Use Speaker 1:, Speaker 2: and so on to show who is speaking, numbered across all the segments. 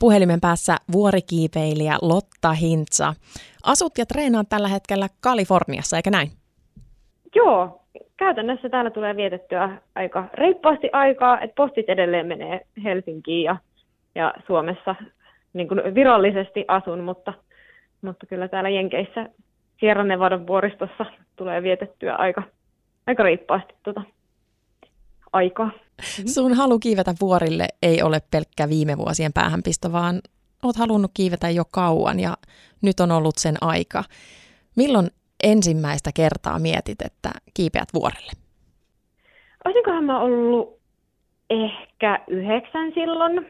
Speaker 1: Puhelimen päässä vuorikiipeilijä Lotta Hintsa. Asut ja treenaat tällä hetkellä Kaliforniassa, eikä näin?
Speaker 2: Joo, käytännössä täällä tulee vietettyä aika reippaasti aikaa, että postit edelleen menee Helsinkiin ja, ja Suomessa niin kuin virallisesti asun, mutta, mutta kyllä täällä Jenkeissä Sierra Nevadan vuoristossa tulee vietettyä aika, aika reippaasti tuota aikaa.
Speaker 1: Sun halu kiivetä vuorille ei ole pelkkä viime vuosien päähänpisto, vaan oot halunnut kiivetä jo kauan ja nyt on ollut sen aika. Milloin ensimmäistä kertaa mietit, että kiipeät vuorelle?
Speaker 2: Olisinkohan mä ollut ehkä yhdeksän silloin.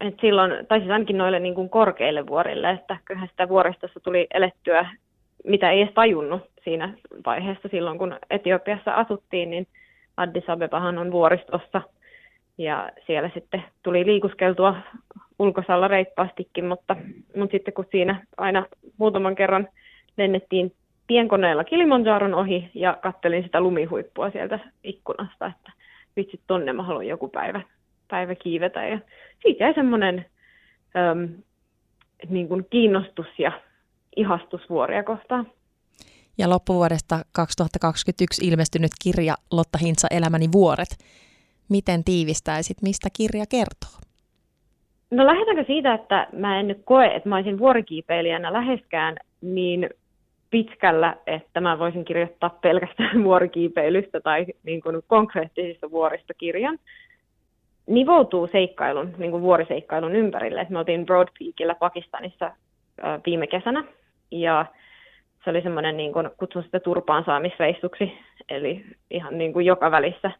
Speaker 2: Et silloin, tai siis ainakin noille niin kuin korkeille vuorille, että kyllähän sitä vuoristossa tuli elettyä, mitä ei edes tajunnut siinä vaiheessa silloin, kun Etiopiassa asuttiin, niin Addis Abebahan on vuoristossa. Ja siellä sitten tuli liikuskeltua ulkosalla reippaastikin, mutta, mutta sitten kun siinä aina muutaman kerran lennettiin pienkoneella Kilimanjaron ohi ja kattelin sitä lumihuippua sieltä ikkunasta, että vitsi tonne mä haluan joku päivä, päivä kiivetä. Ja siitä jäi semmoinen niin kiinnostus ja ihastus vuoria kohtaan.
Speaker 1: Ja loppuvuodesta 2021 ilmestynyt kirja Lotta Hintsa Elämäni vuoret. Miten tiivistäisit, mistä kirja kertoo?
Speaker 2: No lähdetäänkö siitä, että mä en nyt koe, että mä olisin vuorikiipeilijänä läheskään niin pitkällä, että mä voisin kirjoittaa pelkästään vuorikiipeilystä tai niin kuin konkreettisista vuorista kirjan. Nivoutuu seikkailun, niin kuin vuoriseikkailun ympärille. Me oltiin Broad Peakillä Pakistanissa viime kesänä ja se oli semmoinen, niin kuin, kutsun sitä turpaan saamisreissuksi, eli ihan niin kuin joka välissä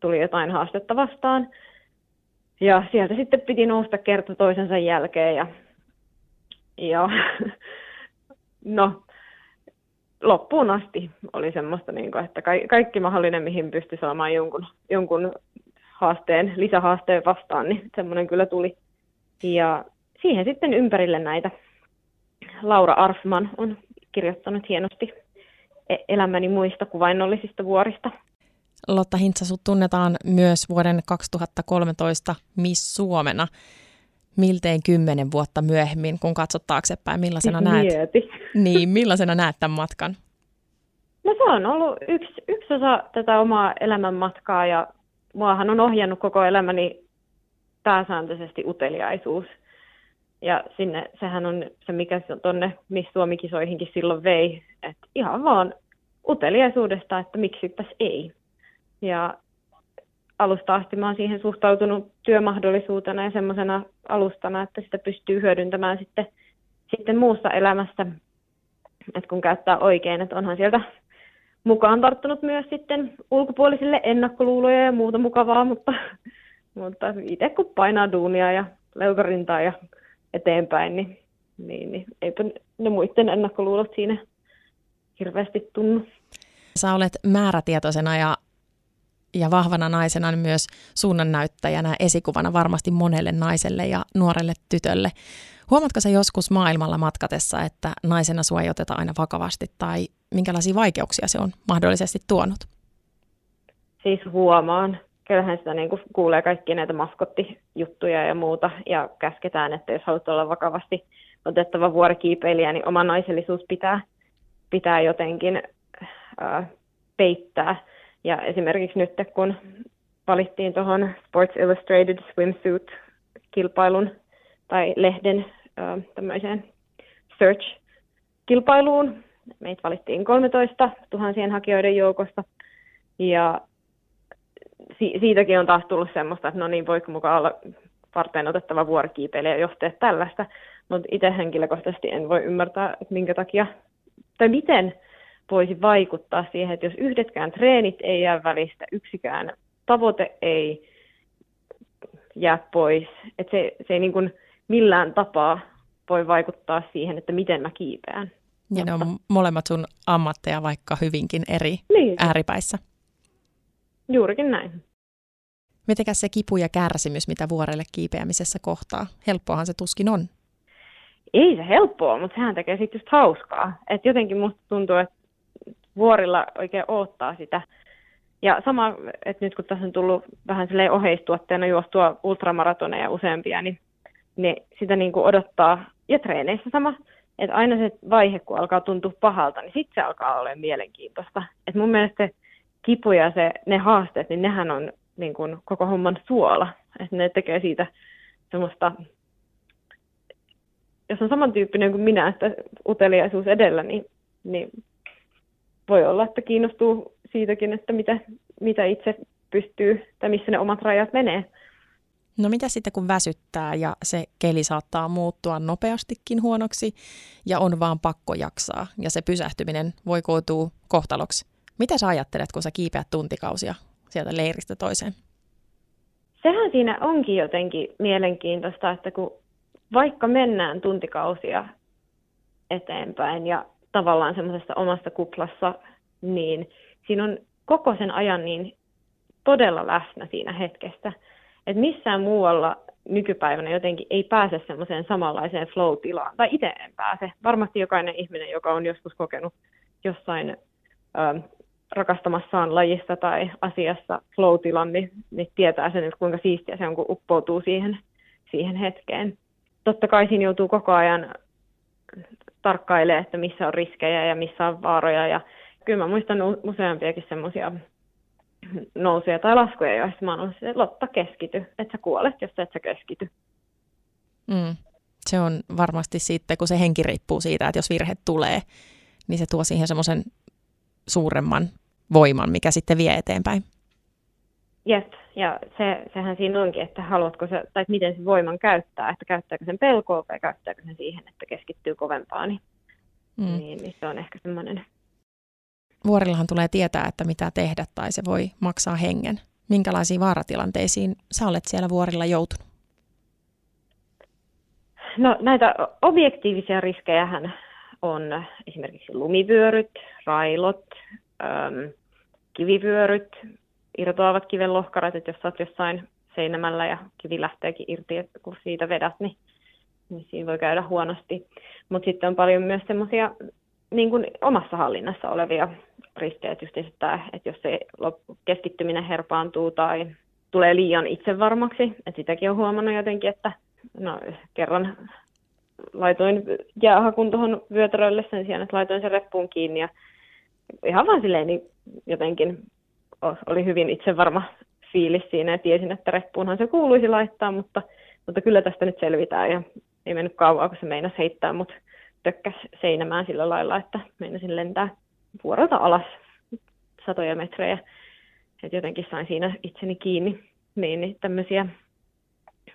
Speaker 2: tuli jotain haastetta vastaan. Ja sieltä sitten piti nousta kerta toisensa jälkeen ja, ja no, loppuun asti oli semmoista, niin kuin, että kaikki mahdollinen, mihin pystyi saamaan jonkun, jonkun haasteen, lisähaasteen vastaan, niin semmoinen kyllä tuli. Ja siihen sitten ympärille näitä Laura Arfman on kirjoittanut hienosti e- elämäni muista kuvainnollisista vuorista.
Speaker 1: Lotta Hintsa, sut tunnetaan myös vuoden 2013 Miss Suomena miltein kymmenen vuotta myöhemmin, kun katsot taaksepäin, millaisena näet, niin, millaisena näet tämän matkan?
Speaker 2: No se on ollut yksi, yksi osa tätä omaa elämänmatkaa ja muahan on ohjannut koko elämäni pääsääntöisesti uteliaisuus. Ja sinne, sehän on se, mikä tuonne Miss Suomikisoihinkin silloin vei, että ihan vaan uteliaisuudesta, että miksi tässä ei. Ja alusta asti mä oon siihen suhtautunut työmahdollisuutena ja semmoisena alustana, että sitä pystyy hyödyntämään sitten, sitten muussa elämässä, että kun käyttää oikein, että onhan sieltä mukaan tarttunut myös sitten ulkopuolisille ennakkoluuloja ja muuta mukavaa, mutta, mutta itse kun painaa duunia ja leukarintaa ja eteenpäin, niin, niin, niin eipä ne muiden ennakkoluulot siinä hirveästi tunnu.
Speaker 1: Sä olet määrätietoisena ja ja vahvana naisena myös suunnannäyttäjänä, esikuvana varmasti monelle naiselle ja nuorelle tytölle. Huomatko se joskus maailmalla matkatessa, että naisena sua ei oteta aina vakavasti tai minkälaisia vaikeuksia se on mahdollisesti tuonut?
Speaker 2: Siis huomaan. Kyllähän sitä niin kuulee kaikki näitä maskottijuttuja ja muuta ja käsketään, että jos haluat olla vakavasti otettava vuorikiipeilijä, niin oma naisellisuus pitää, pitää jotenkin äh, peittää ja esimerkiksi nyt, kun valittiin tuohon Sports Illustrated Swimsuit-kilpailun tai lehden tämmöiseen search-kilpailuun, meitä valittiin 13 tuhansien hakijoiden joukosta. Ja si- siitäkin on taas tullut semmoista, että no niin, voiko mukaan olla varten otettava vuorikiipeilijä johtaa tällaista. Mutta itse henkilökohtaisesti en voi ymmärtää, että minkä takia, tai miten voisi vaikuttaa siihen, että jos yhdetkään treenit ei jää välistä, yksikään tavoite ei jää pois, että se, se ei niin kuin millään tapaa voi vaikuttaa siihen, että miten mä kiipeän.
Speaker 1: Ja ne on molemmat sun ammatteja vaikka hyvinkin eri niin. ääripäissä.
Speaker 2: Juurikin näin.
Speaker 1: Mitenkäs se kipu ja kärsimys, mitä vuorelle kiipeämisessä kohtaa? Helppoahan se tuskin on.
Speaker 2: Ei se helppoa, mutta sehän tekee sitten just hauskaa. Et jotenkin musta tuntuu, että vuorilla oikein odottaa sitä. Ja sama, että nyt kun tässä on tullut vähän oheistuotteena juostua ultramaratoneja useampia, niin niin sitä niin kuin odottaa, ja treeneissä sama, että aina se vaihe, kun alkaa tuntua pahalta, niin sitten se alkaa olla mielenkiintoista. Et mun mielestä se kipu ja se, ne haasteet, niin nehän on niin kuin koko homman suola. Että ne tekee siitä semmoista, jos on samantyyppinen kuin minä, että uteliaisuus edellä, niin, niin voi olla, että kiinnostuu siitäkin, että mitä, mitä itse pystyy tai missä ne omat rajat menee.
Speaker 1: No mitä sitten kun väsyttää ja se keli saattaa muuttua nopeastikin huonoksi ja on vaan pakko jaksaa ja se pysähtyminen voi kootua kohtaloksi? Mitä sä ajattelet, kun sä kiipeät tuntikausia sieltä leiristä toiseen?
Speaker 2: Sehän siinä onkin jotenkin mielenkiintoista, että kun vaikka mennään tuntikausia eteenpäin ja tavallaan semmoisessa omassa kuplassa, niin siinä on koko sen ajan niin todella läsnä siinä hetkessä. Että missään muualla nykypäivänä jotenkin ei pääse semmoiseen samanlaiseen flow-tilaan, tai itse en pääse. Varmasti jokainen ihminen, joka on joskus kokenut jossain ö, rakastamassaan lajissa tai asiassa flow-tilan, niin, niin tietää sen, että kuinka siistiä se on, kun uppoutuu siihen, siihen hetkeen. Totta kai siinä joutuu koko ajan tarkkailemaan, että missä on riskejä ja missä on vaaroja. Ja kyllä mä muistan useampiakin semmoisia nousuja tai laskuja, joissa mä oon ollut, että Lotta keskity, että sä kuolet, jos et sä keskity.
Speaker 1: Mm. Se on varmasti sitten, kun se henki riippuu siitä, että jos virhe tulee, niin se tuo siihen semmoisen suuremman voiman, mikä sitten vie eteenpäin.
Speaker 2: Jep, ja se, sehän siinä onkin, että haluatko se, tai miten se voiman käyttää, että käyttääkö sen pelkoa vai käyttääkö sen siihen, että keskittyy kovempaan, niin, mm. niin, niin se on ehkä semmoinen.
Speaker 1: Vuorillahan tulee tietää, että mitä tehdä tai se voi maksaa hengen. Minkälaisiin vaaratilanteisiin sä olet siellä vuorilla joutunut?
Speaker 2: No näitä objektiivisia riskejähän on esimerkiksi lumivyöryt, railot, äm, kivivyöryt, irtoavat kiven lohkarat, että jos olet jossain seinämällä ja kivi lähteekin irti, että kun siitä vedät, niin, niin siinä voi käydä huonosti. Mutta sitten on paljon myös semmoisia niin kuin omassa hallinnassa olevia riskejä, just että, että jos se keskittyminen herpaantuu tai tulee liian itsevarmaksi, että sitäkin on huomannut jotenkin, että no, kerran laitoin jäähakun tuohon vyötärölle sen sijaan, että laitoin sen reppuun kiinni ja ihan vaan silleen niin jotenkin oli hyvin itsevarma fiilis siinä ja tiesin, että reppuunhan se kuuluisi laittaa, mutta, mutta kyllä tästä nyt selvitään ja ei mennyt kauan, kun se meinasi heittää mut tökkäs seinämään sillä lailla, että meinasin lentää vuorelta alas satoja metrejä. että jotenkin sain siinä itseni kiinni. Niin, niin tämmöisiä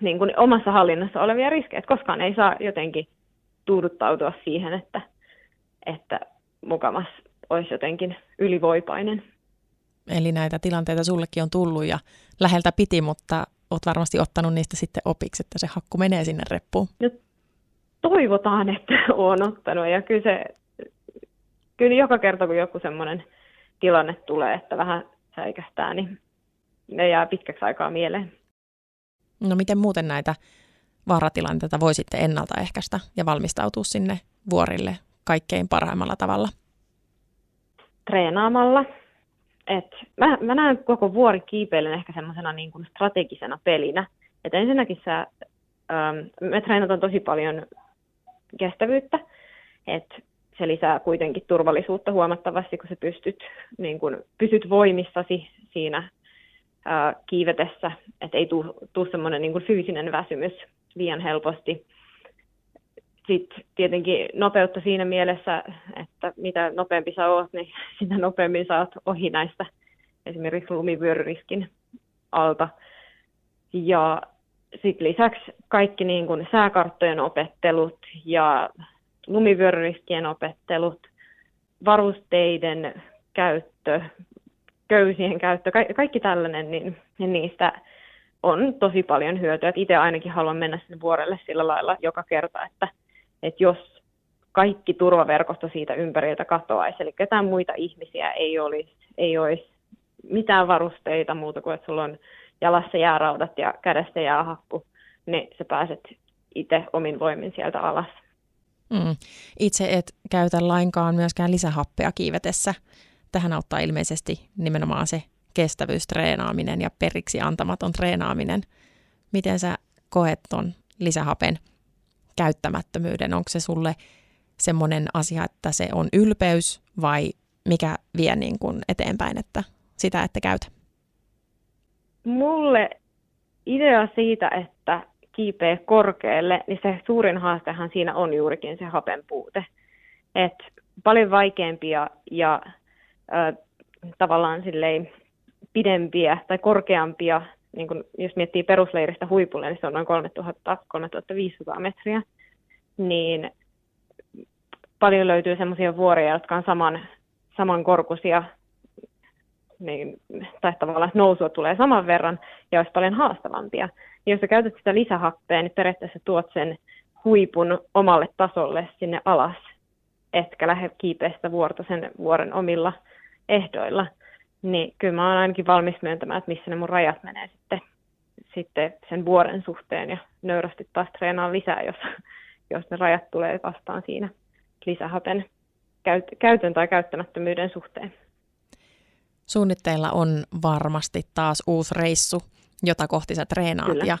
Speaker 2: niin kuin omassa hallinnassa olevia riskejä, että koskaan ei saa jotenkin tuuduttautua siihen, että, että mukamas olisi jotenkin ylivoipainen.
Speaker 1: Eli näitä tilanteita sullekin on tullut ja läheltä piti, mutta olet varmasti ottanut niistä sitten opiksi, että se hakku menee sinne reppuun. No,
Speaker 2: toivotaan, että olen ottanut ja kyllä, se, kyllä joka kerta kun joku semmoinen tilanne tulee, että vähän säikähtää, niin ne jää pitkäksi aikaa mieleen.
Speaker 1: No miten muuten näitä vaaratilanteita voi sitten ennaltaehkäistä ja valmistautua sinne vuorille kaikkein parhaimmalla tavalla?
Speaker 2: Treenaamalla. Et mä, mä näen koko vuori kiipeilyn ehkä semmoisena niin kuin strategisena pelinä. Et ensinnäkin sä, ähm, me treenataan tosi paljon kestävyyttä, että se lisää kuitenkin turvallisuutta huomattavasti, kun sä pystyt, niin kun, pysyt voimissasi siinä kiivetessä, että ei tule semmoinen niin fyysinen väsymys liian helposti. Sitten tietenkin nopeutta siinä mielessä, että mitä nopeampi sä oot, niin sitä nopeammin saat ohi näistä esimerkiksi lumivyöryriskin alta. Ja sitten lisäksi kaikki niin kuin sääkarttojen opettelut ja lumivyöryriskien opettelut, varusteiden käyttö, köysien käyttö, ka- kaikki tällainen, niin, niin niistä on tosi paljon hyötyä. Itse ainakin haluan mennä sinne vuorelle sillä lailla joka kerta, että, että jos kaikki turvaverkosto siitä ympäriltä katoaisi, eli ketään muita ihmisiä ei olisi, ei olisi mitään varusteita muuta kuin, että sulla on jalassa jääraudat ja kädessä jäähakku, niin sä pääset itse omin voimin sieltä alas.
Speaker 1: Mm. Itse et käytä lainkaan myöskään lisähappea kiivetessä. Tähän auttaa ilmeisesti nimenomaan se kestävyystreenaaminen ja periksi antamaton treenaaminen. Miten sä koet ton lisähapen käyttämättömyyden? Onko se sulle semmoinen asia, että se on ylpeys vai mikä vie niin kuin eteenpäin, että sitä ette käytä?
Speaker 2: Mulle idea siitä, että kiipeä korkealle, niin se suurin haastehan siinä on juurikin se hapen puute. Et paljon vaikeampia ja tavallaan silleen pidempiä tai korkeampia, niin kun jos miettii perusleiristä huipulle, niin se on noin 3000-3500 metriä, niin paljon löytyy semmoisia vuoria, jotka on saman, samankorkuisia, niin, tai tavallaan nousua tulee saman verran ja olisi paljon haastavampia. Ja jos sä käytät sitä lisähappea, niin periaatteessa tuot sen huipun omalle tasolle sinne alas, etkä lähde kiipeästä vuorta sen vuoren omilla ehdoilla. Niin kyllä mä oon ainakin valmis myöntämään, että missä ne mun rajat menee sitten, sitten sen vuoren suhteen ja nöyrästi taas treenaan lisää, jos, jos ne rajat tulee vastaan siinä lisähapen käytön tai käyttämättömyyden suhteen.
Speaker 1: Suunnitteilla on varmasti taas uusi reissu, jota kohti sä treenaat. Kyllä. Ja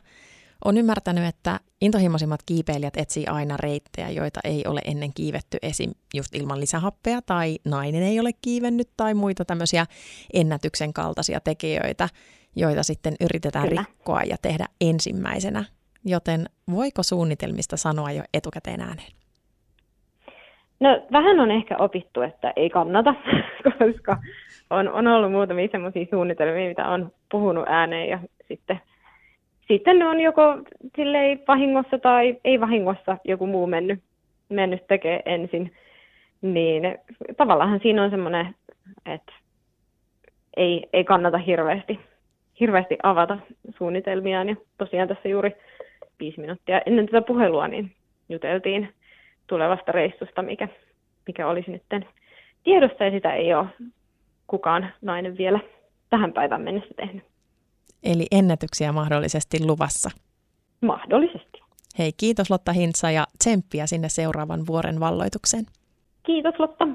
Speaker 1: on ymmärtänyt, että intohimoisimmat kiipeilijät etsii aina reittejä, joita ei ole ennen kiivetty esim. just ilman lisähappea tai nainen ei ole kiivennyt tai muita tämmöisiä ennätyksen kaltaisia tekijöitä, joita sitten yritetään Kyllä. rikkoa ja tehdä ensimmäisenä. Joten voiko suunnitelmista sanoa jo etukäteen ääneen?
Speaker 2: No vähän on ehkä opittu, että ei kannata, koska on, on ollut muutamia sellaisia suunnitelmia, mitä on puhunut ääneen ja sitten, sitten on joko silleen vahingossa tai ei vahingossa joku muu mennyt, mennyt tekee ensin. Niin tavallaan siinä on semmoinen, että ei, ei kannata hirveästi, hirveästi avata suunnitelmiaan. Ja tosiaan tässä juuri viisi minuuttia ennen tätä puhelua niin juteltiin tulevasta reissusta, mikä, mikä olisi nyt tiedossa ja sitä ei ole kukaan nainen vielä tähän päivään mennessä tehnyt.
Speaker 1: Eli ennätyksiä mahdollisesti luvassa?
Speaker 2: Mahdollisesti.
Speaker 1: Hei, kiitos Lotta Hintsa ja tsemppiä sinne seuraavan vuoren valloitukseen.
Speaker 2: Kiitos Lotta.